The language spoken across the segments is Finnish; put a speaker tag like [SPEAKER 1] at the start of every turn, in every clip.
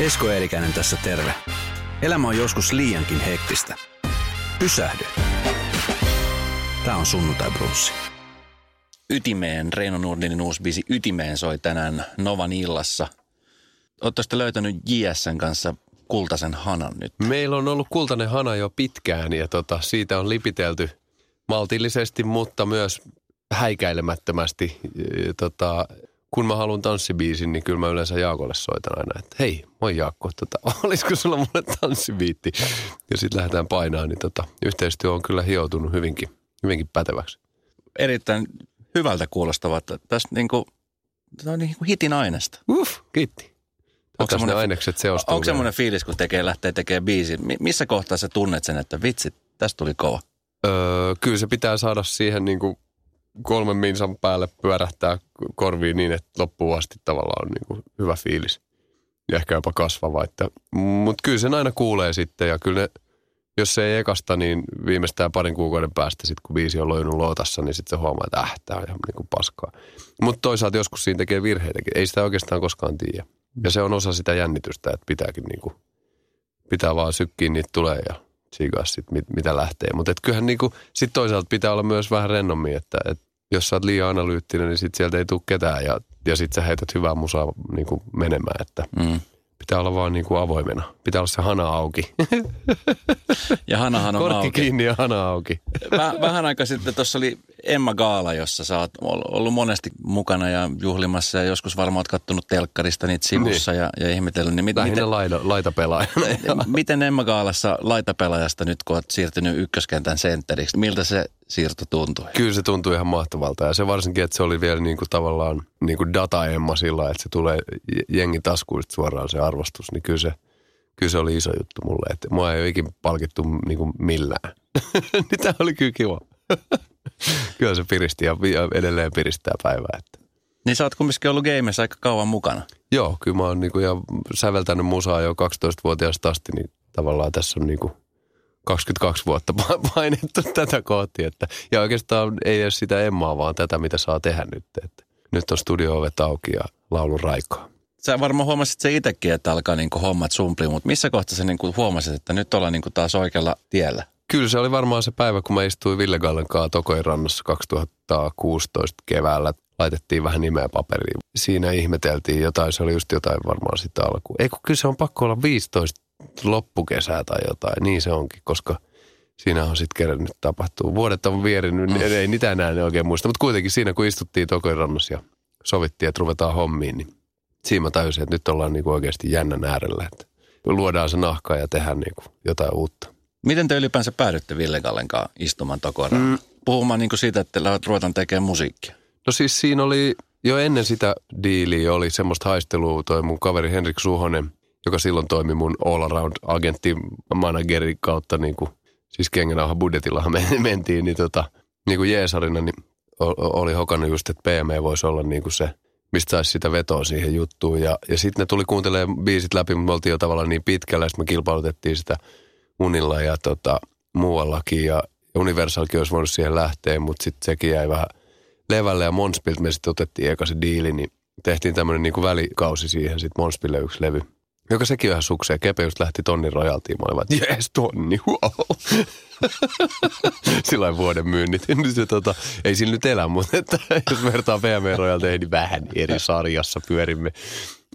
[SPEAKER 1] Esko Eerikäinen tässä terve. Elämä on joskus liiankin hektistä. Pysähdy. Tämä on sunnuntai brunssi.
[SPEAKER 2] Ytimeen, Reino Nurdinin uusi biisi Ytimeen soi tänään Novan illassa. Oletteko löytänyt JSN kanssa kultaisen hanan nyt?
[SPEAKER 3] Meillä on ollut kultainen hana jo pitkään ja tota, siitä on lipitelty maltillisesti, mutta myös häikäilemättömästi. E, Tota, kun mä haluan tanssibiisin, niin kyllä mä yleensä Jaakolle soitan aina, että hei, moi Jaakko, tota, olisiko sulla mulle tanssibiitti? Ja sitten lähdetään painaa, niin tota, yhteistyö on kyllä hioutunut hyvinkin, hyvinkin päteväksi.
[SPEAKER 2] Erittäin hyvältä kuulostavat. Tästä niinku, tämä on niinku hitin aineesta.
[SPEAKER 3] Uff, kiitti. Onko ne
[SPEAKER 2] semmoinen-
[SPEAKER 3] ainekset seostuu?
[SPEAKER 2] Onko semmoinen fiilis, kun tekee, lähtee tekemään biisi? Mi- missä kohtaa sä tunnet sen, että vitsi, tästä tuli kova?
[SPEAKER 3] Öö, kyllä se pitää saada siihen niin kuin kolmen minsan päälle pyörähtää korviin niin, että loppuun asti tavallaan on niin kuin hyvä fiilis. Ja ehkä jopa kasvava. Mutta kyllä sen aina kuulee sitten ja kyllä ne, jos se ei ekasta, niin viimeistään parin kuukauden päästä sitten kun biisi on lojunut lootassa, niin sitten se huomaa, että äh, tää on ihan niin kuin paskaa. Mutta toisaalta joskus siinä tekee virheitäkin. Ei sitä oikeastaan koskaan tiedä. Ja se on osa sitä jännitystä, että pitääkin niin kuin, pitää vaan sykkiä niitä tulee ja tsiikaa sit, mit, mitä lähtee. Mutta kyllähän niinku, sit toisaalta pitää olla myös vähän rennommin, että et jos sä oot liian analyyttinen, niin sit sieltä ei tule ketään ja, ja sit sä heität hyvää musaa niinku menemään, että
[SPEAKER 2] Mm.
[SPEAKER 3] pitää olla vaan niinku avoimena. Pitää olla se hana auki.
[SPEAKER 2] Ja Hanahan on
[SPEAKER 3] Korkki
[SPEAKER 2] auki.
[SPEAKER 3] kiinni ja hana auki.
[SPEAKER 2] Väh, vähän aikaa sitten tuossa oli Emma Gaala, jossa sä oot ol- ollut monesti mukana ja juhlimassa ja joskus varmaan oot kattonut telkkarista niitä sivussa ja, ja ihmetellyt. Niin mit, miten,
[SPEAKER 3] laita, laita pelaajana. Ja
[SPEAKER 2] miten Emma Gaalassa laitapelaajasta nyt, kun oot siirtynyt ykköskentän sentteriksi, miltä se siirto tuntui?
[SPEAKER 3] Kyllä se tuntui ihan mahtavalta ja se varsinkin, että se oli vielä niinku tavallaan niinku data-emma sillä että se tulee j- jengin taskuista suoraan se arvostus, niin kyllä se, kyllä se oli iso juttu mulle. Että mua ei ole ikin palkittu niinku millään. niin tämä oli kyllä kiva. kyllä se piristi ja edelleen piristää päivää. Että.
[SPEAKER 2] Niin sä oot kumminkin ollut gameissa aika kauan mukana.
[SPEAKER 3] Joo, kyllä mä oon niinku ja säveltänyt musaa jo 12-vuotiaasta asti, niin tavallaan tässä on niinku 22 vuotta pa- painettu tätä kohti. Että, ja oikeastaan ei edes sitä Emmaa, vaan tätä, mitä saa tehdä nyt. Että nyt on studio-ovet auki ja laulun raikaa.
[SPEAKER 2] Sä varmaan huomasit se itsekin, että alkaa niinku hommat sumplia, mutta missä kohtaa sä niinku huomasit, että nyt ollaan niinku taas oikealla tiellä?
[SPEAKER 3] Kyllä se oli varmaan se päivä, kun mä istuin Ville Gallen kanssa Tokoin rannassa 2016 keväällä. Laitettiin vähän nimeä paperiin. Siinä ihmeteltiin jotain, se oli just jotain varmaan sitä alkuun. Ei kun kyllä se on pakko olla 15 loppukesää tai jotain, niin se onkin, koska siinä on sitten kerännyt tapahtuu. Vuodet on vierinyt, mm. ei niitä enää ne oikein muista, mutta kuitenkin siinä kun istuttiin Tokoin rannassa ja sovittiin, että ruvetaan hommiin, niin siinä mä tajusin, että nyt ollaan niinku oikeasti jännän äärellä, että luodaan se nahka ja tehdään niinku jotain uutta.
[SPEAKER 2] Miten te ylipäänsä päädytte Ville Gallen kanssa istumaan tokoraan? Mm. Puhumaan niinku siitä, että ruvetaan tekemään musiikkia.
[SPEAKER 3] No siis siinä oli, jo ennen sitä diiliä oli semmoista haistelua toi mun kaveri Henrik Suhonen, joka silloin toimi mun all around agentti managerin kautta niin kuin, siis kengänauha budjetillahan me mentiin, niin tota, niin kuin Jeesarina, niin oli hokannut just, että PME voisi olla niin kuin se, mistä saisi sitä vetoa siihen juttuun. Ja, ja sitten ne tuli kuuntelemaan biisit läpi, mutta me oltiin jo tavallaan niin pitkällä, sitten me kilpailutettiin sitä unilla ja tota, muuallakin. Ja Universalkin olisi voinut siihen lähteä, mutta sitten sekin jäi vähän levälle ja Monspilta me sitten otettiin eka se diili, niin tehtiin tämmöinen niinku välikausi siihen sitten Monspille yksi levy. Joka sekin on ihan sukseen. Kepe just lähti tonnin rojaltiin. Mä olin vaan, jees, tonni, wow. Silloin vuoden myynnit. Niin se, tota, ei sillä nyt elä, mutta että, jos vertaa PM rojalteihin, niin vähän eri sarjassa pyörimme.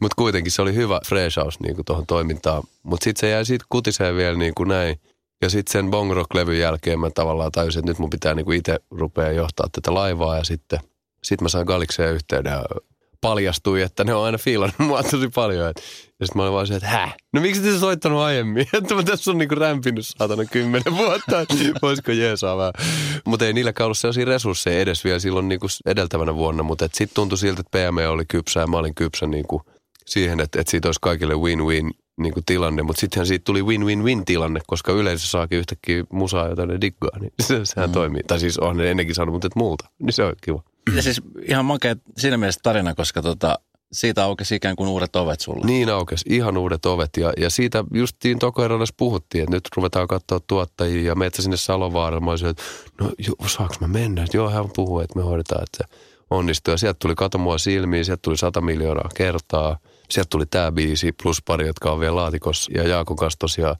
[SPEAKER 3] Mutta kuitenkin se oli hyvä freshaus niin tuohon toimintaan. Mutta sitten se jäi siitä kutiseen vielä niin kuin näin. Ja sitten sen Bong Rock-levyn jälkeen mä tavallaan tajusin, että nyt mun pitää niinku itse rupea johtaa tätä laivaa. Ja sitten sit mä sain Galikseen yhteyden paljastui, että ne on aina fiilannut mua tosi paljon. Et, ja sitten mä olin vaan se, että häh? No miksi te soittanut aiemmin? Että mä tässä on niinku rämpinyt saatana kymmenen vuotta, voisiko jeesaa vähän. Mutta ei niilläkään ollut sellaisia resursseja edes vielä silloin niinku edeltävänä vuonna. Mutta sitten tuntui siltä, että PM oli kypsä ja mä olin kypsä niinku siihen, että, että siitä olisi kaikille win-win niin kuin tilanne, mutta sittenhän siitä tuli win-win-win tilanne, koska yleisö saakin yhtäkkiä musaa, jota ne diggaa, niin se, sehän mm. toimii. Tai siis on ne ennenkin saanut, mutta et multa, niin se on kiva.
[SPEAKER 2] Ja siis ihan makea siinä mielessä tarina, koska tota, siitä aukesi ikään kuin uudet ovet sulle.
[SPEAKER 3] Niin aukesi, ihan uudet ovet. Ja, ja siitä justiin Tokoerollessa puhuttiin, että nyt ruvetaan katsoa tuottajia ja meitä sinne Salovaaralle. Mä olisin, että no jo, saanko mä mennä? Että joo, hän puhuu, että me hoidetaan, että se onnistuu. Ja sieltä tuli Kato mua silmiin, sieltä tuli 100 miljoonaa kertaa. Sieltä tuli tämä biisi plus pari, jotka on vielä laatikossa. Ja Jaakon kanssa tosiaan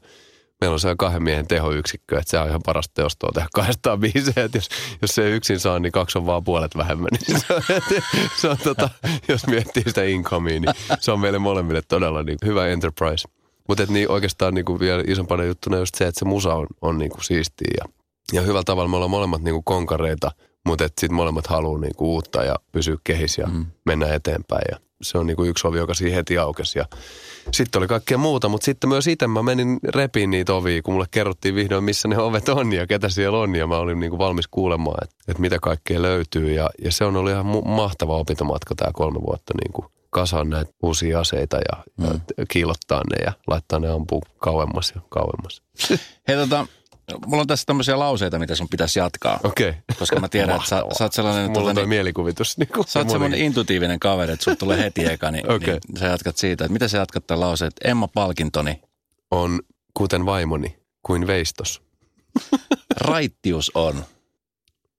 [SPEAKER 3] meillä on se kahden miehen tehoyksikkö, että se on ihan parasta teostoa tehdä 200 biisejä. Että jos, jos se yksin saa, niin kaksi on vaan puolet vähemmän. Niin se on, se on tota, jos miettii sitä incomea, niin se on meille molemmille todella niin hyvä enterprise. Mutta niin oikeastaan niin kuin vielä isompana juttuna just se, että se musa on, on niin kuin siistiä. Ja, ja hyvällä tavalla me ollaan molemmat niin kuin konkareita, mutta sitten molemmat haluaa niin kuin uutta ja pysyä kehissä ja mm. mennä eteenpäin. Ja se on niin kuin yksi ovi, joka siihen heti aukesi. Ja sitten oli kaikkea muuta, mutta sitten myös itse mä menin repiin niitä ovia, kun mulle kerrottiin vihdoin, missä ne ovet on ja ketä siellä on. Ja mä olin niin kuin valmis kuulemaan, että, että mitä kaikkea löytyy. Ja, ja se on ollut ihan mahtava opintomatka tämä kolme vuotta niin kuin kasaan näitä uusia aseita ja, mm. ja kiilottaa ne ja laittaa ne ampuu kauemmas ja kauemmas.
[SPEAKER 2] Hei tota, Mulla on tässä tämmöisiä lauseita, mitä sun pitäisi jatkaa.
[SPEAKER 3] Okei. Okay.
[SPEAKER 2] Koska mä tiedän, että sä, sä oot sellainen...
[SPEAKER 3] Mulla on
[SPEAKER 2] niin,
[SPEAKER 3] mielikuvitus. Niin
[SPEAKER 2] sä oot sellainen intuitiivinen kaveri, että sulla tulee heti eka, niin, okay. niin sä jatkat siitä. Että mitä sä jatkat tämän lauseen, että Emma Palkintoni...
[SPEAKER 3] On kuten vaimoni, kuin veistos.
[SPEAKER 2] Raittius on.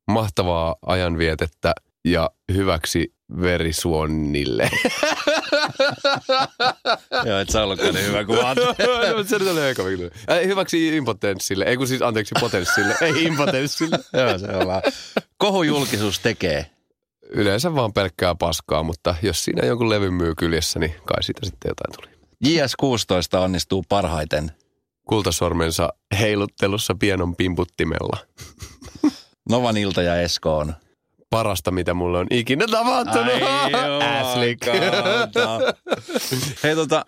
[SPEAKER 3] Mahtavaa ajanvietettä ja hyväksi verisuonnille.
[SPEAKER 2] Joo, et sä ollutkaan niin hyvä kuin
[SPEAKER 3] no, se nyt oli aika äh, Hyväksi impotenssille, ei kun siis anteeksi potenssille, ei impotenssille.
[SPEAKER 2] Joo, se on vaan. Kohujulkisuus tekee.
[SPEAKER 3] Yleensä vaan pelkkää paskaa, mutta jos siinä jonkun levy myy kyljessä, niin kai siitä sitten jotain tuli.
[SPEAKER 2] JS16 onnistuu parhaiten.
[SPEAKER 3] Kultasormensa heiluttelussa pienon pimputtimella.
[SPEAKER 2] Novan Ilta ja Esko on
[SPEAKER 3] parasta, mitä mulle on ikinä tapahtunut.
[SPEAKER 2] Ai Hei tota,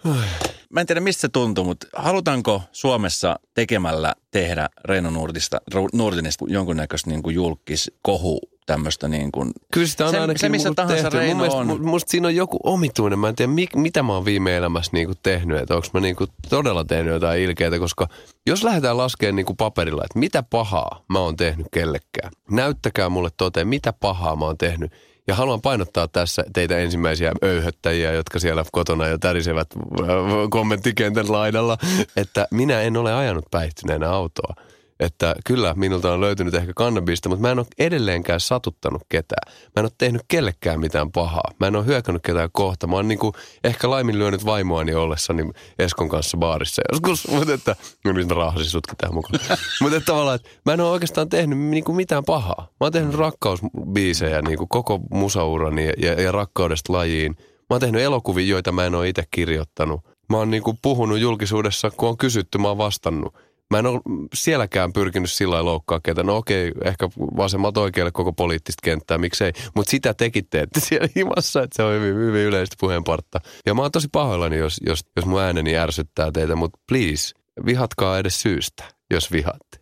[SPEAKER 2] mä en tiedä mistä se tuntuu, mutta halutaanko Suomessa tekemällä tehdä Reino Nordista, Nordinista jonkunnäköistä niin kuin julkis kohu tämmöistä niin kuin...
[SPEAKER 3] Kyllä sitä on
[SPEAKER 2] se,
[SPEAKER 3] ainakin
[SPEAKER 2] se, missä tahansa
[SPEAKER 3] tehty.
[SPEAKER 2] Reino
[SPEAKER 3] mun
[SPEAKER 2] on.
[SPEAKER 3] Mielestä, musta siinä on joku omituinen. Mä en tiedä, mik, mitä mä oon viime elämässä niin kuin tehnyt. Että onko mä niin kuin todella tehnyt jotain ilkeitä. Koska jos lähdetään laskemaan niin kuin paperilla, että mitä pahaa mä oon tehnyt kellekään. Näyttäkää mulle toteen, mitä pahaa mä oon tehnyt. Ja haluan painottaa tässä teitä ensimmäisiä öyhöttäjiä, jotka siellä kotona jo tärisevät äh, kommenttikentän laidalla, että minä en ole ajanut päihtyneenä autoa että kyllä minulta on löytynyt ehkä kannabista, mutta mä en ole edelleenkään satuttanut ketään. Mä en ole tehnyt kellekään mitään pahaa. Mä en ole hyökännyt ketään kohta. Mä oon niin kuin ehkä laiminlyönyt vaimoani ollessani Eskon kanssa baarissa joskus, mutta että, no nyt mä raahasin sutkin tähän mukaan. mutta että tavallaan, että mä en ole oikeastaan tehnyt niin kuin mitään pahaa. Mä oon tehnyt rakkausbiisejä niin kuin koko musaurani ja, ja, ja rakkaudesta lajiin. Mä oon tehnyt elokuvia, joita mä en ole itse kirjoittanut. Mä oon niin kuin puhunut julkisuudessa, kun on kysytty, mä oon vastannut. Mä en ole sielläkään pyrkinyt sillä lailla loukkaa ketä. No okei, ehkä vasemmat oikealle koko poliittista kenttää, miksei. Mutta sitä tekitte, että siellä himassa, että se on hyvin, hyvin yleistä puheenpartta. Ja mä oon tosi pahoillani, jos, jos, jos mun ääneni ärsyttää teitä, mutta please, vihatkaa edes syystä, jos vihatte.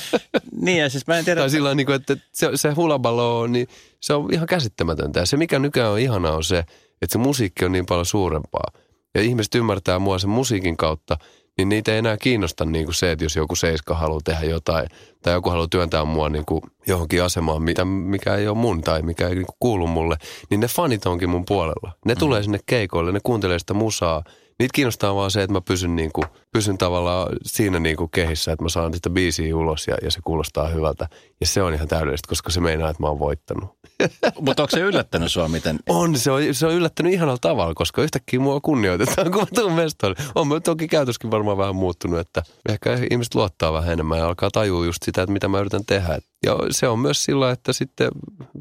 [SPEAKER 2] niin ja siis mä en tiedä.
[SPEAKER 3] Tai sillä niin kuin, että se, se hulabalo, niin se on ihan käsittämätöntä. Ja se mikä nykyään on ihanaa on se, että se musiikki on niin paljon suurempaa. Ja ihmiset ymmärtää mua sen musiikin kautta – niin niitä ei enää kiinnosta niin kuin se, että jos joku seiska haluaa tehdä jotain tai joku haluaa työntää mua niin kuin johonkin asemaan, mitä, mikä ei ole mun tai mikä ei niin kuin kuulu mulle, niin ne fanit onkin mun puolella. Ne mm. tulee sinne keikoille, ne kuuntelee sitä musaa. Niitä kiinnostaa vaan se, että mä pysyn, niin kuin, pysyn tavallaan siinä niin kuin kehissä, että mä saan sitä biisiä ulos ja, ja se kuulostaa hyvältä. Ja se on ihan täydellistä, koska se meinaa, että mä oon voittanut.
[SPEAKER 2] Mutta onko se yllättänyt sua miten?
[SPEAKER 3] On, se on, se on yllättänyt ihanalla tavalla, koska yhtäkkiä mua kunnioitetaan, kun mä tuun mestoille. On mä toki käytöskin varmaan vähän muuttunut, että ehkä ihmiset luottaa vähän enemmän ja alkaa tajua just sitä, että mitä mä yritän tehdä. Ja se on myös sillä, että sitten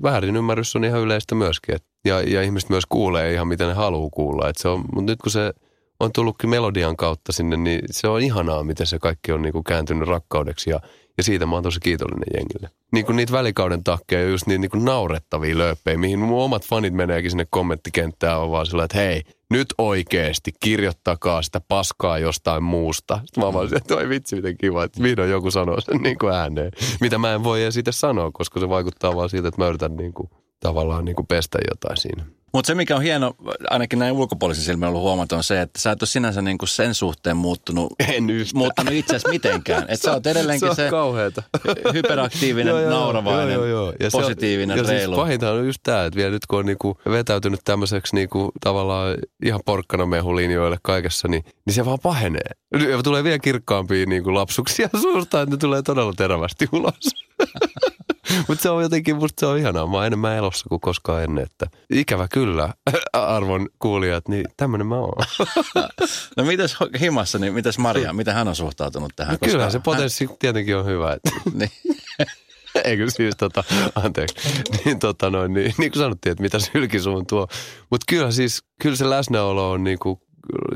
[SPEAKER 3] väärin ymmärrys on ihan yleistä myöskin. Ja, ja ihmiset myös kuulee ihan mitä ne haluaa kuulla. Et se on, mutta nyt kun se on tullutkin melodian kautta sinne, niin se on ihanaa, miten se kaikki on niin kuin kääntynyt rakkaudeksi ja, ja siitä mä oon tosi kiitollinen jengille. Niin kuin niitä välikauden takkeja just niin, niin kuin naurettavia lööppejä, mihin mun omat fanit meneekin sinne kommenttikenttään on vaan sillä, että hei, nyt oikeesti kirjoittakaa sitä paskaa jostain muusta. Sitten mä vaan että oi vitsi, miten kiva, että vihdoin joku sanoo sen niin kuin ääneen. Mitä mä en voi edes siitä sanoa, koska se vaikuttaa vaan siitä, että mä yritän niin kuin, tavallaan niin kuin pestä jotain siinä.
[SPEAKER 2] Mutta se, mikä on hieno, ainakin näin ulkopuolisen silmin ollut huomata, on se, että sä et ole sinänsä niin kuin sen suhteen muuttunut,
[SPEAKER 3] En yhtään.
[SPEAKER 2] muuttunut itse asiassa mitenkään. Että sä oot edelleenkin
[SPEAKER 3] se
[SPEAKER 2] se,
[SPEAKER 3] kauheata.
[SPEAKER 2] hyperaktiivinen,
[SPEAKER 3] Joo, joo,
[SPEAKER 2] nauravainen,
[SPEAKER 3] joo, joo, joo. Ja se on-
[SPEAKER 2] positiivinen,
[SPEAKER 3] ja
[SPEAKER 2] reilu.
[SPEAKER 3] Siis pahinta on just tämä, että vielä nyt kun on niinku vetäytynyt tämmöiseksi niinku tavallaan ihan porkkanamehulinjoille kaikessa, niin, niin se vaan pahenee. Ja tulee vielä kirkkaampia niinku lapsuksia suusta, että ne tulee todella terävästi ulos. Mutta se on jotenkin, musta se on ihanaa. Mä oon enemmän elossa kuin koskaan ennen. Että ikävä kyllä, arvon kuulijat, niin tämmöinen mä oon.
[SPEAKER 2] No mitäs himassa, niin mitäs Maria, miten hän on suhtautunut tähän?
[SPEAKER 3] No kyllä se potenssi tietenkin on hyvä. Että
[SPEAKER 2] Hän, niin.
[SPEAKER 3] Eikö siis tota, anteeksi, niin tota noin, niin, niin kuin sanottiin, että mitä sylki suun tuo. Mutta kyllä siis, kyllä se läsnäolo on niinku,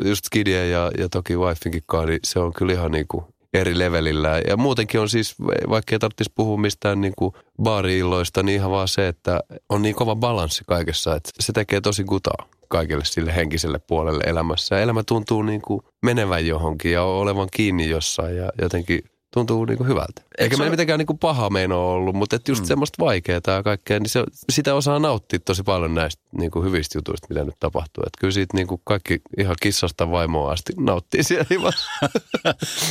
[SPEAKER 3] just Skidien ja, ja toki Wifeinkin kanssa, niin se on kyllä ihan niinku eri levelillä. Ja muutenkin on siis, vaikka ei tarvitsisi puhua mistään niinku baari-illoista, niin ihan vaan se, että on niin kova balanssi kaikessa, että se tekee tosi gutaa kaikille sille henkiselle puolelle elämässä. Ja elämä tuntuu niinku menevän johonkin ja olevan kiinni jossain ja jotenkin tuntuu niinku hyvältä. Eikä
[SPEAKER 2] se
[SPEAKER 3] meillä
[SPEAKER 2] ole-
[SPEAKER 3] mitenkään niinku paha meino ollut, mutta et just mm. semmoista vaikeaa ja kaikkea, niin se, sitä osaa nauttia tosi paljon näistä niinku hyvistä jutuista, mitä nyt tapahtuu. Et kyllä siitä niinku kaikki ihan kissasta vaimoa asti nauttii siellä.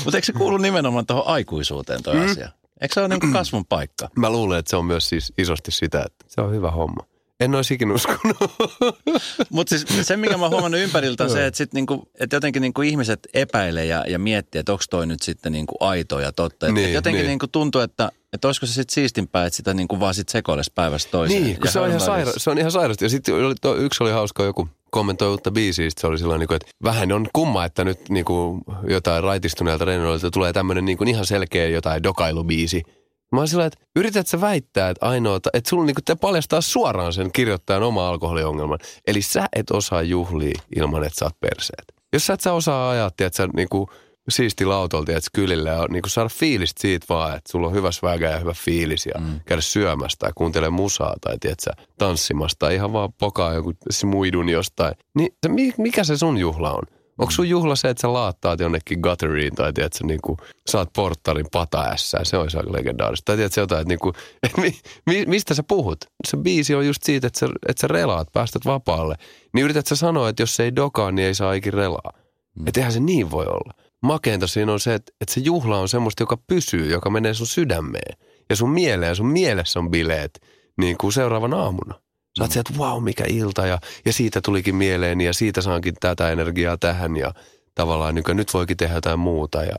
[SPEAKER 2] Mutta eikö se kuulu nimenomaan tuohon aikuisuuteen tuo mm. asia? Eikö se ole niin kasvun paikka?
[SPEAKER 3] Mä luulen, että se on myös siis isosti sitä, että se on hyvä homma. En olisi ikinä uskonut.
[SPEAKER 2] Mutta siis se, mikä mä oon huomannut ympäriltä on se, että, sit niinku, että jotenkin niinku ihmiset epäilee ja, ja miettii, että onko toi nyt sitten niinku aito ja totta. Et,
[SPEAKER 3] Niin,
[SPEAKER 2] et jotenkin
[SPEAKER 3] niin.
[SPEAKER 2] niinku tuntuu, että, että olisiko se sitten siistimpää, että sitä niinku vaan sit sekoilisi päivästä toiseen.
[SPEAKER 3] Niin, kun se on, ihan saira- se on ihan sairasti. Ja sitten yksi oli hauska joku kommentoi uutta biisiä, se oli silloin, niin kuin, että vähän on kumma, että nyt niin kuin, jotain raitistuneelta rennoilta tulee tämmöinen niin kuin, ihan selkeä jotain dokailubiisi. Mä oon sillä että yrität sä väittää, että ainoa, että sulla niin kuin, te paljastaa suoraan sen kirjoittajan oma alkoholiongelman. Eli sä et osaa juhlia ilman, että sä oot perseet. Jos sä et sä osaa ajaa, että sä niin kuin, siistillä autolla, tiedätkö, kylillä ja niin kuin saada fiilistä siitä vaan, että sulla on hyvä svägä ja hyvä fiilis ja mm. käydä syömässä tai kuuntele musaa tai tiedätkö, tanssimassa tai ihan vaan pokaa joku smuidun jostain. Niin se, mi- mikä se sun juhla on? Onko sun juhla se, että sä laattaat jonnekin gutteriin tai tiedätkö, niin kuin, saat porttarin pataässään, se olisi aika legendaarista. Tai tiedätkö jotain, että, niin kuin, että mi, mi, mistä sä puhut? Se biisi on just siitä, että sä, että sä relaat, päästät vapaalle. Niin yrität sä sanoa, että jos se ei dokaa, niin ei saa ikin relaa. Mm. Että eihän se niin voi olla. Makeinta siinä on se, että, että se juhla on semmoista, joka pysyy, joka menee sun sydämeen. Ja sun mieleen, sun mielessä on bileet niin kuin seuraavana aamuna. Sä oot sieltä, että vau, mikä ilta ja, ja siitä tulikin mieleeni ja siitä saankin tätä energiaa tähän ja tavallaan niin nyt voikin tehdä jotain muuta ja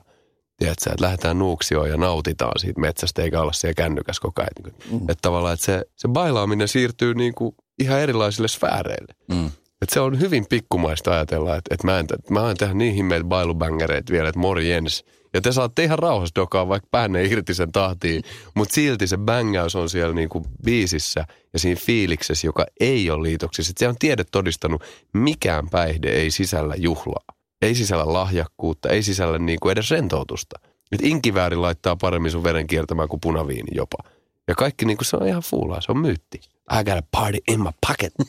[SPEAKER 3] tiedätkö, että lähdetään nuuksioon ja nautitaan siitä metsästä eikä olla siellä kännykäs koko ajan. Niin kuin, Että tavallaan, että se, se bailaaminen siirtyy niin kuin ihan erilaisille sfääreille.
[SPEAKER 2] Mm.
[SPEAKER 3] Et se on hyvin pikkumaista ajatella, että, että mä, en, mä en tehdä niin himmeitä bailubängereitä vielä, että morjens. Ja te saatte ihan rauhassa dokaa, vaikka päänne irti sen tahtiin, mutta silti se bängäys on siellä niinku biisissä ja siinä fiiliksessä, joka ei ole liitoksissa. Et se on tiede todistanut, mikään päihde ei sisällä juhlaa. Ei sisällä lahjakkuutta, ei sisällä niinku edes rentoutusta. Et inkivääri laittaa paremmin sun veren kiertämään kuin punaviini jopa. Ja kaikki niinku se on ihan fuulaa, se on myytti. I got a party in my pocket.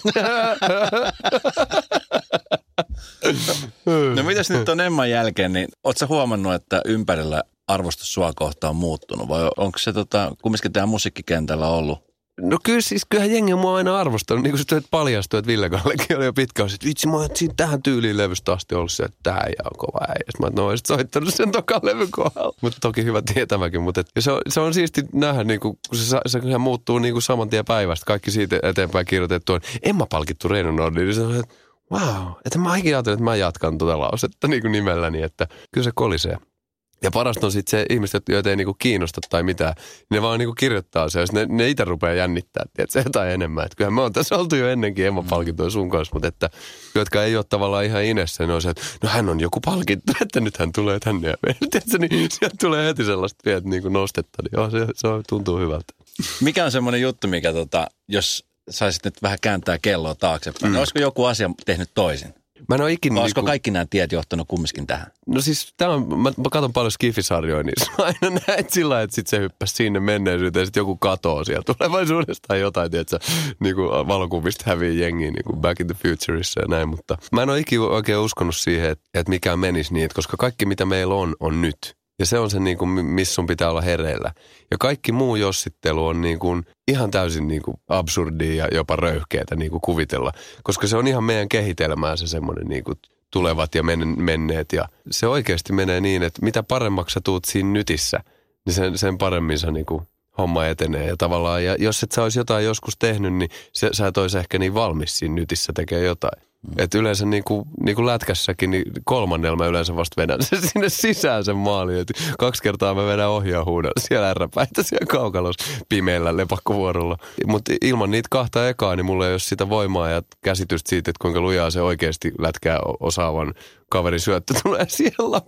[SPEAKER 2] No mitäs nyt on Emman jälkeen, niin oot sä huomannut, että ympärillä arvostus sua kohtaan on muuttunut? Vai onko se tota, kumminkin tämä musiikkikentällä ollut?
[SPEAKER 3] No kyllä siis, kyllähän jengi on mua aina arvostanut. Niin kuin se paljastui, että Ville Kallekin oli jo pitkään, että vitsi, mä oon siitä tähän tyyliin levystä asti ollut se, että tää ja on kova äijä. Sitten mä oon, no soittanut sen tokan levyn kohdalla. Mutta toki hyvä tietämäkin. Mutta et, se, on, se on siisti nähdä, niin kuin, kun se, se, se muuttuu niin kuin saman tien päivästä. Kaikki siitä eteenpäin kirjoitettu on Emma palkittu Reino Nordin. Niin se on, että wow, että mä ajattelin, että mä jatkan tuota lausetta niin kuin nimelläni, että kyllä se kolisee. Ja parasta on sitten se ihmiset, joita ei niinku kiinnosta tai mitään, niin ne vaan niinku kirjoittaa se, ja ne, ne itse rupeaa jännittää, että se jotain enemmän. Että kyllähän me on tässä oltu jo ennenkin Emma palkintoja sun kanssa, mutta että jotka ei ole tavallaan ihan inessä, niin on se, että no hän on joku palkittu, että nyt hän tulee tänne ja me, tiedätkö, niin sieltä tulee heti sellaista pientä niinku nostetta, niin joo, se, se tuntuu hyvältä.
[SPEAKER 2] Mikä on semmoinen juttu, mikä tota, jos saisit nyt vähän kääntää kelloa taaksepäin, mm. niin olisiko joku asia tehnyt toisin?
[SPEAKER 3] Mä en ole ikinä...
[SPEAKER 2] Vai olisiko
[SPEAKER 3] niinku-
[SPEAKER 2] kaikki nämä tiet johtanut kumminkin tähän?
[SPEAKER 3] No siis tää on, mä, mä katson paljon skifisarjoja, niin aina näet sillä että sit se hyppäsi sinne menneisyyteen ja sit joku katoo siellä tulevaisuudesta tai jotain, tiedätkö, niin kuin valokuvista hävii jengiä niin kuin Back in the Futureissa ja näin, mutta mä en ole ikinä oikein uskonut siihen, että, että mikään menisi niin, että koska kaikki mitä meillä on, on nyt. Ja se on se, niin kuin, missä sun pitää olla hereillä. Ja kaikki muu jossittelu on niin kuin, ihan täysin niin kuin absurdia ja jopa röyhkeätä niin kuin kuvitella. Koska se on ihan meidän kehitelmää se semmoinen niin kuin tulevat ja men, menneet. Ja se oikeasti menee niin, että mitä paremmaksi sä tuut siinä nytissä, niin sen, sen paremmin sä niin kuin homma etenee. Ja tavallaan, ja jos et sä olisi jotain joskus tehnyt, niin se, sä et olisi ehkä niin valmis siinä nytissä tekee jotain. Mm. Että yleensä niin kuin, niin kuin lätkässäkin, niin kolmannella mä yleensä vasta vedän se sinne sisään sen maaliin. Et kaksi kertaa mä vedän ohjaahuudan siellä ärräpäitä siellä kaukalossa pimeällä lepakkovuorolla. Mutta ilman niitä kahta ekaa, niin mulla ei ole sitä voimaa ja käsitystä siitä, että kuinka lujaa se oikeasti lätkää osaavan kaverin syöttö tulee siellä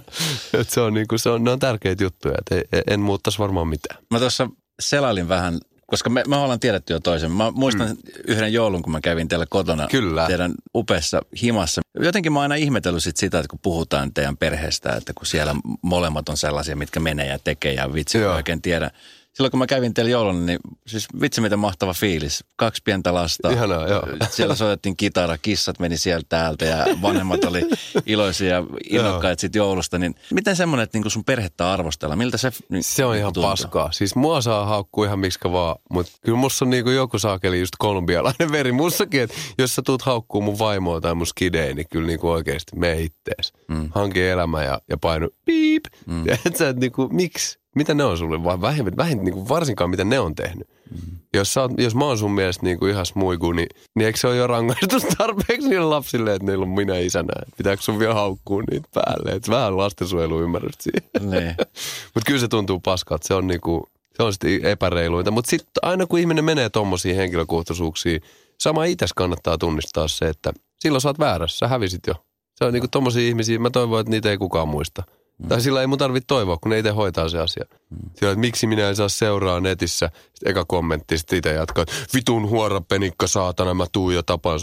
[SPEAKER 3] Et se on, niin kuin, se on, ne on tärkeitä juttuja, että en muuttaisi varmaan mitään.
[SPEAKER 2] Mä tuossa selailin vähän koska me, me ollaan tiedetty jo toisen. Mä muistan mm. yhden joulun, kun mä kävin teillä kotona
[SPEAKER 3] Kyllä.
[SPEAKER 2] teidän upeassa himassa. Jotenkin mä oon aina ihmetellyt sit sitä, että kun puhutaan teidän perheestä, että kun siellä molemmat on sellaisia, mitkä menee ja tekee ja vitsi, oikein tiedä silloin kun mä kävin teillä jouluna, niin siis vitsi miten mahtava fiilis. Kaksi pientä lasta.
[SPEAKER 3] Ihanaa, joo.
[SPEAKER 2] Siellä soitettiin kitara, kissat meni sieltä täältä ja vanhemmat oli iloisia ja innokkaita siitä joulusta. Niin miten semmoinen, että niinku sun perhettä arvostella, miltä se niin
[SPEAKER 3] Se on ihan tuntuu? paskaa. Siis mua saa haukkua ihan miksi vaan, mutta kyllä musta on niinku joku saakeli just kolumbialainen veri mussakin, että jos sä tuut haukkuu mun vaimoa tai mun skideen, niin kyllä niinku oikeasti mene ittees. Mm. Hanki elämä ja, ja painu piip. Mm. Ja et sä et niinku, miksi? Mitä ne on sulle? Vai vähemmän, vähemmän niin kuin varsinkaan mitä ne on tehnyt. Mm. Jos, oot, jos mä oon sun mielestä niin kuin ihan smuiku, niin, niin eikö se ole jo rangaistus tarpeeksi niille lapsille, että niillä on minä isänä? Pitääkö sun vielä haukkuu niitä päälle? Että vähän lastensuojelu ymmärrystä siihen.
[SPEAKER 2] Niin.
[SPEAKER 3] Mutta kyllä se tuntuu paskalta. Se on niin kuin, se on sitten epäreiluinta. Mutta sitten aina kun ihminen menee tuommoisiin henkilökohtaisuuksiin, sama itse kannattaa tunnistaa se, että silloin sä oot väärässä, sä hävisit jo. Se on niin kuin tommosia ihmisiä, mä toivon, että niitä ei kukaan muista. Mm. Tai sillä ei mun tarvitse toivoa, kun ne itse hoitaa se asia. Mm. Sillä, että miksi minä en saa seuraa netissä. Sitten eka kommentti, sitten itse jatkaa, että vitun huora penikka saatana, mä tuun jo tapaan.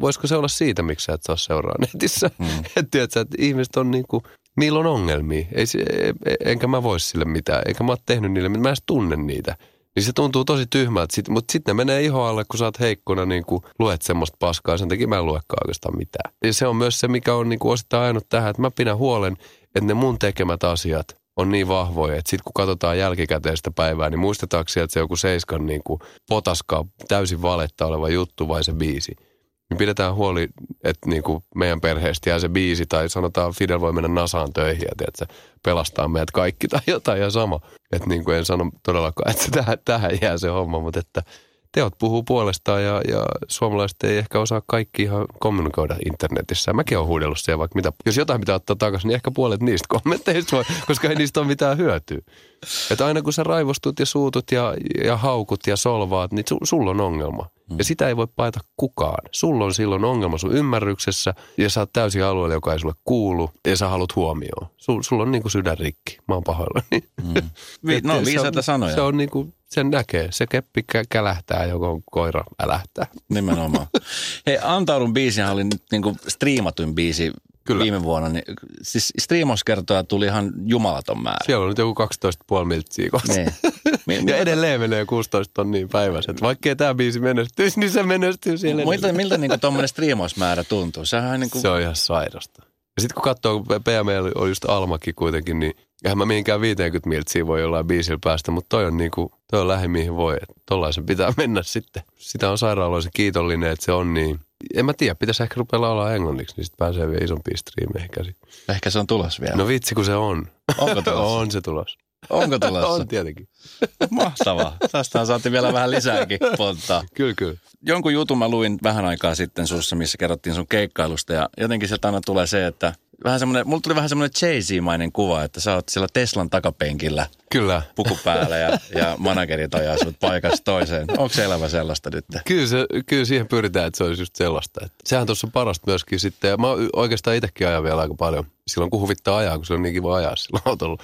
[SPEAKER 3] Voisiko se olla siitä, miksi sä et saa seuraa netissä? Mm. että tiedätkö, että ihmiset on niinku, niillä on ongelmia. Ei, e, e, enkä mä vois sille mitään. Eikä mä oon tehnyt niille, mä en tunne niitä. Niin se tuntuu tosi tyhmältä, sit, mutta sitten ne menee iho alle, kun sä oot heikkona, niin kuin luet semmoista paskaa. Sen takia mä en luekaan oikeastaan mitään. Ja se on myös se, mikä on niin kuin osittain ainut tähän, että mä pidän huolen, että ne mun tekemät asiat on niin vahvoja, että sitten kun katsotaan jälkikäteen sitä päivää, niin muistetaanko sieltä se joku seiskan niin kuin potaskaa täysin valetta oleva juttu vai se biisi. Niin pidetään huoli, että niin kuin meidän perheestä jää se biisi tai sanotaan Fidel voi mennä Nasaan töihin ja tiedätkö, pelastaa meidät kaikki tai jotain ja sama. Että niin kuin en sano todellakaan, että tähän, tähän jää se homma, mutta että teot puhuu puolestaan ja, ja suomalaiset ei ehkä osaa kaikki ihan kommunikoida internetissä. Mäkin olen huudellut siellä vaikka mitä. Jos jotain pitää ottaa takaisin, niin ehkä puolet niistä kommenteista voi, koska ei niistä ole mitään hyötyä. Että aina kun sä raivostut ja suutut ja, ja haukut ja solvaat, niin su, sulla on ongelma. Ja sitä ei voi paeta kukaan. Sulla on silloin ongelma sun ymmärryksessä ja sä oot täysin alueella, joka ei sulle kuulu ja sä haluat huomioon. Sul, sulla on niinku sydän rikki. Mä oon pahoillani. Mm.
[SPEAKER 2] Vi, no viisaita sanoja.
[SPEAKER 3] Se on niinku, sen näkee. Se keppi kä- kälähtää, joko koira älähtää.
[SPEAKER 2] Nimenomaan. Hei, Antaudun biisihän oli nyt niinku striimatuin biisi Kyllä. viime vuonna, niin siis striimauskertoja tuli ihan jumalaton määrä.
[SPEAKER 3] Siellä on nyt joku 12,5 miltsiä Niin. ja edelleen menee 16 tonnia päivässä. Että vaikkei tämä biisi menestyisi, niin se menestyy siellä.
[SPEAKER 2] Miltä, miltä niin tuommoinen striimausmäärä tuntuu? Sehän niin kuin...
[SPEAKER 3] Se on ihan sairasta. Ja sitten kun katsoo, PML on just Almakin kuitenkin, niin eihän mä mihinkään 50 miltsiä voi jollain biisillä päästä, mutta toi on, niinku, toi on lähi mihin voi. Tollaisen pitää mennä sitten. Sitä on sairaaloisen kiitollinen, että se on niin. En mä tiedä, pitäisi ehkä rupea laulaa englanniksi, niin sitten pääsee vielä isompiin striimeihin käsi.
[SPEAKER 2] Ehkä se on tulos vielä.
[SPEAKER 3] No vitsi, kun se on.
[SPEAKER 2] Onko tulos?
[SPEAKER 3] on se tulos.
[SPEAKER 2] Onko tulossa?
[SPEAKER 3] on tietenkin.
[SPEAKER 2] Mahtavaa. Tästähän saatiin vielä vähän lisääkin polttaa.
[SPEAKER 3] kyllä, kyllä.
[SPEAKER 2] Jonkun jutun mä luin vähän aikaa sitten sussa, missä kerrottiin sun keikkailusta ja jotenkin sieltä aina tulee se, että vähän semmoinen, mulla tuli vähän semmoinen Jay-Z-mainen kuva, että sä oot siellä Teslan takapenkillä.
[SPEAKER 3] Kyllä.
[SPEAKER 2] Puku päällä ja, ja managerit ajaa sut paikasta toiseen. Onko se elävä sellaista nyt?
[SPEAKER 3] Kyllä, se, kyllä siihen pyritään, että se olisi just sellaista. Että sehän tuossa on parasta myöskin sitten. Ja mä oikeastaan itsekin ajan vielä aika paljon. Silloin kun huvittaa ajaa, kun se on niin kiva ajaa sillä autolla.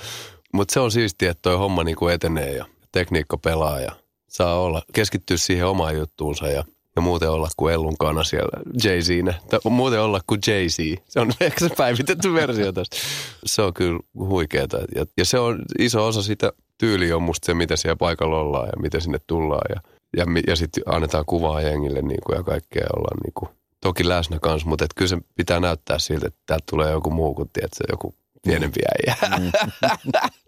[SPEAKER 3] Mutta se on siistiä, että toi homma niin kuin etenee ja tekniikka pelaa ja saa olla, keskittyä siihen omaan juttuunsa ja, ja muuten olla kuin Ellun kana siellä jay Muuten olla kuin Jay-Z. Se on ehkä se päivitetty versio tästä. Se on kyllä huikeeta. Ja, ja se on iso osa sitä tyyliä on musta se, mitä siellä paikalla ollaan ja miten sinne tullaan. Ja, ja, ja sitten annetaan kuvaa jengille niin kuin, ja kaikkea ollaan niin kuin, toki läsnä kanssa, mutta et kyllä se pitää näyttää siltä, että täältä tulee joku muu kuin tiedätkö, joku pienempiä.
[SPEAKER 2] Mm.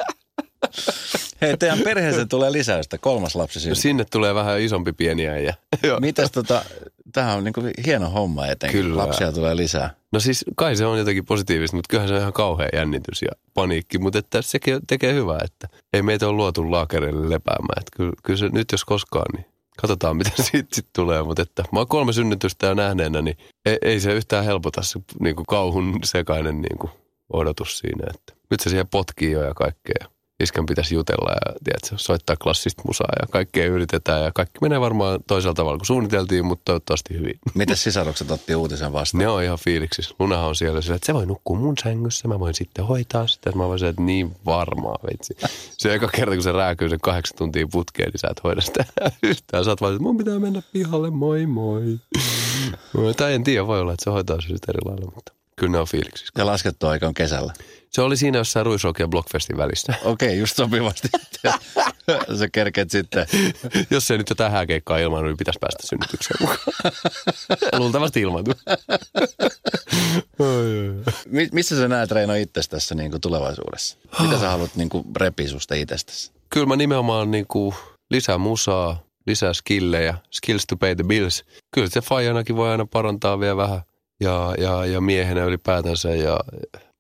[SPEAKER 2] Hei, teidän perheeseen tulee lisäystä, kolmas lapsi syntyy.
[SPEAKER 3] Sinne tulee vähän isompi pieni äijä.
[SPEAKER 2] Mitäs tota, tämähän on niinku hieno homma etenkin,
[SPEAKER 3] Kyllä.
[SPEAKER 2] lapsia tulee lisää.
[SPEAKER 3] No siis kai se on jotenkin positiivista, mutta kyllähän se on ihan kauhea jännitys ja paniikki. Mutta että sekin tekee hyvää, että ei meitä ole luotu laakereille lepäämään. Että kyllä, kyllä se nyt jos koskaan, niin katsotaan mitä siitä sit tulee. Mutta että mä oon kolme synnytystä jo nähneenä, niin ei, ei se yhtään helpota se niin kuin kauhun sekainen niin kuin odotus siinä. Että nyt se siihen potkii jo ja kaikkea. Iskän pitäisi jutella ja tiedätkö, soittaa klassista musaa ja kaikkea yritetään ja kaikki menee varmaan toisella tavalla kuin suunniteltiin, mutta toivottavasti hyvin.
[SPEAKER 2] Miten sisarukset otti uutisen vastaan?
[SPEAKER 3] Ne on ihan fiiliksissä. Lunahan on siellä sillä, että se voi nukkua mun sängyssä, mä voin sitten hoitaa sitä. Mä voin sanoa, että niin varmaa, vitsi. Se eka kerta, kun se rääkyy sen kahdeksan tuntia putkeen, niin sä et hoida sitä yhtään. Sä oot vaan, että mun pitää mennä pihalle, moi moi. tai en tiedä, voi olla, että se hoitaa sitten eri lailla, mutta kyllä ne on fiiliksissä.
[SPEAKER 2] Ja laskettu aika on kesällä.
[SPEAKER 3] Se oli siinä jossain Ruisrock ja Blockfestin välissä.
[SPEAKER 2] Okei, just sopivasti. Sä kerkeet sitten.
[SPEAKER 3] Jos ei nyt jotain hääkeikkaa ilman, niin pitäisi päästä synnytykseen mukaan. Luultavasti ilmaantuu.
[SPEAKER 2] Mi- missä sä näet Reino itse tässä niin kuin tulevaisuudessa? Mitä sä haluat niin kuin repiä susta itsestäsi?
[SPEAKER 3] Kyllä mä nimenomaan niin kuin lisää musaa, lisää skillejä, skills to pay the bills. Kyllä se faijanakin voi aina parantaa vielä vähän ja, ja, ja miehenä ylipäätänsä. Ja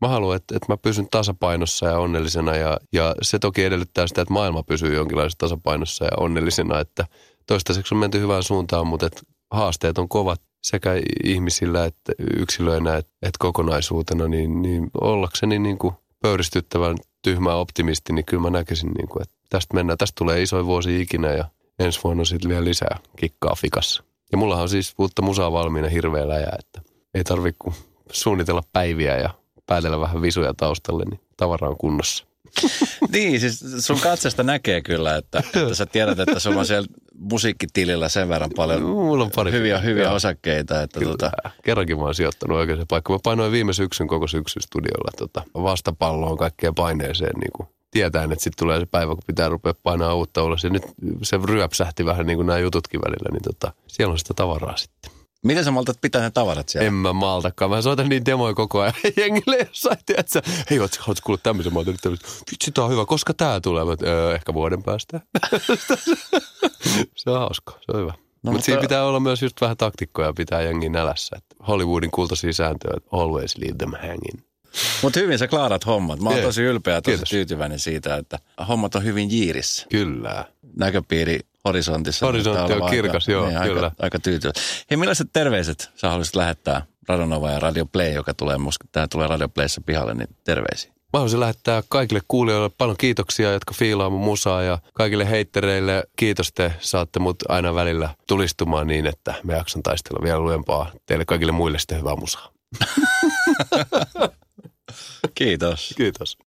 [SPEAKER 3] mä haluan, että, että mä pysyn tasapainossa ja onnellisena. Ja, ja se toki edellyttää sitä, että maailma pysyy jonkinlaisessa tasapainossa ja onnellisena, että toistaiseksi on menty hyvään suuntaan, mutta että haasteet on kovat sekä ihmisillä että yksilöinä että, että kokonaisuutena, niin, niin ollakseni niin kuin pöyristyttävän tyhmä optimisti, niin kyllä mä näkisin, niin kuin, että tästä mennään, tästä tulee isoin vuosi ikinä ja ensi vuonna sitten vielä lisää kikkaa fikassa. Ja mullahan on siis uutta musaa valmiina hirveä läjä, että ei tarvitse kuin suunnitella päiviä ja päätellä vähän visuja taustalle, niin tavara on kunnossa.
[SPEAKER 2] Niin, siis sun katsesta näkee kyllä, että, että sä tiedät, että sulla on siellä musiikkitilillä sen verran paljon
[SPEAKER 3] Mulla on pari
[SPEAKER 2] hyviä, hyviä
[SPEAKER 3] Joo.
[SPEAKER 2] osakkeita. Että
[SPEAKER 3] Kyllä.
[SPEAKER 2] tota,
[SPEAKER 3] Kerrankin mä oon sijoittanut oikeaan paikkaan. Mä painoin viime syksyn koko syksyn studiolla tota, vastapalloon kaikkeen paineeseen. Niin kuin tietäen, että sitten tulee se päivä, kun pitää rupea painaa uutta ulos. Ja nyt se ryöpsähti vähän niin kuin nämä jututkin välillä, niin tota, siellä on sitä tavaraa sitten.
[SPEAKER 2] Miten sä maltat pitää ne tavarat siellä?
[SPEAKER 3] En mä maltakaan. Mä soitan niin demoja koko ajan jengille jossain, tiedätkö? Hei, ootko, ootko kuullut tämmöisen? Mä oon nyt tämmöisen. Vitsi, tää on hyvä. Koska tää tulee? Mä, öö, ehkä vuoden päästä. se on hauska. Se on hyvä. No, mutta
[SPEAKER 2] mutta-
[SPEAKER 3] siinä pitää olla myös just vähän taktikkoja pitää jengi nälässä. Että Hollywoodin kultaisia sääntöjä, että always leave them hanging.
[SPEAKER 2] Mutta hyvin sä klaarat hommat. Mä oon tosi ylpeä ja tosi
[SPEAKER 3] Kiitos.
[SPEAKER 2] tyytyväinen siitä, että hommat on hyvin jiirissä.
[SPEAKER 3] Kyllä.
[SPEAKER 2] Näköpiiri horisontissa.
[SPEAKER 3] Horisontti
[SPEAKER 2] näyttää
[SPEAKER 3] on kirkas, joo,
[SPEAKER 2] niin,
[SPEAKER 3] kyllä.
[SPEAKER 2] Aika, aika tyytyväinen. Hei, millaiset terveiset sä haluaisit lähettää Radionova ja Radio Play, joka tulee, musta tää tulee Radio Playssä pihalle, niin terveisiä.
[SPEAKER 3] Mä haluaisin lähettää kaikille kuulijoille paljon kiitoksia, jotka fiilaa mun musaa ja kaikille heittereille kiitos te saatte mut aina välillä tulistumaan niin, että me jaksan taistella vielä lujempaa. Teille kaikille muille sitten hyvää musaa.
[SPEAKER 2] Kiitos.
[SPEAKER 3] Kiitos.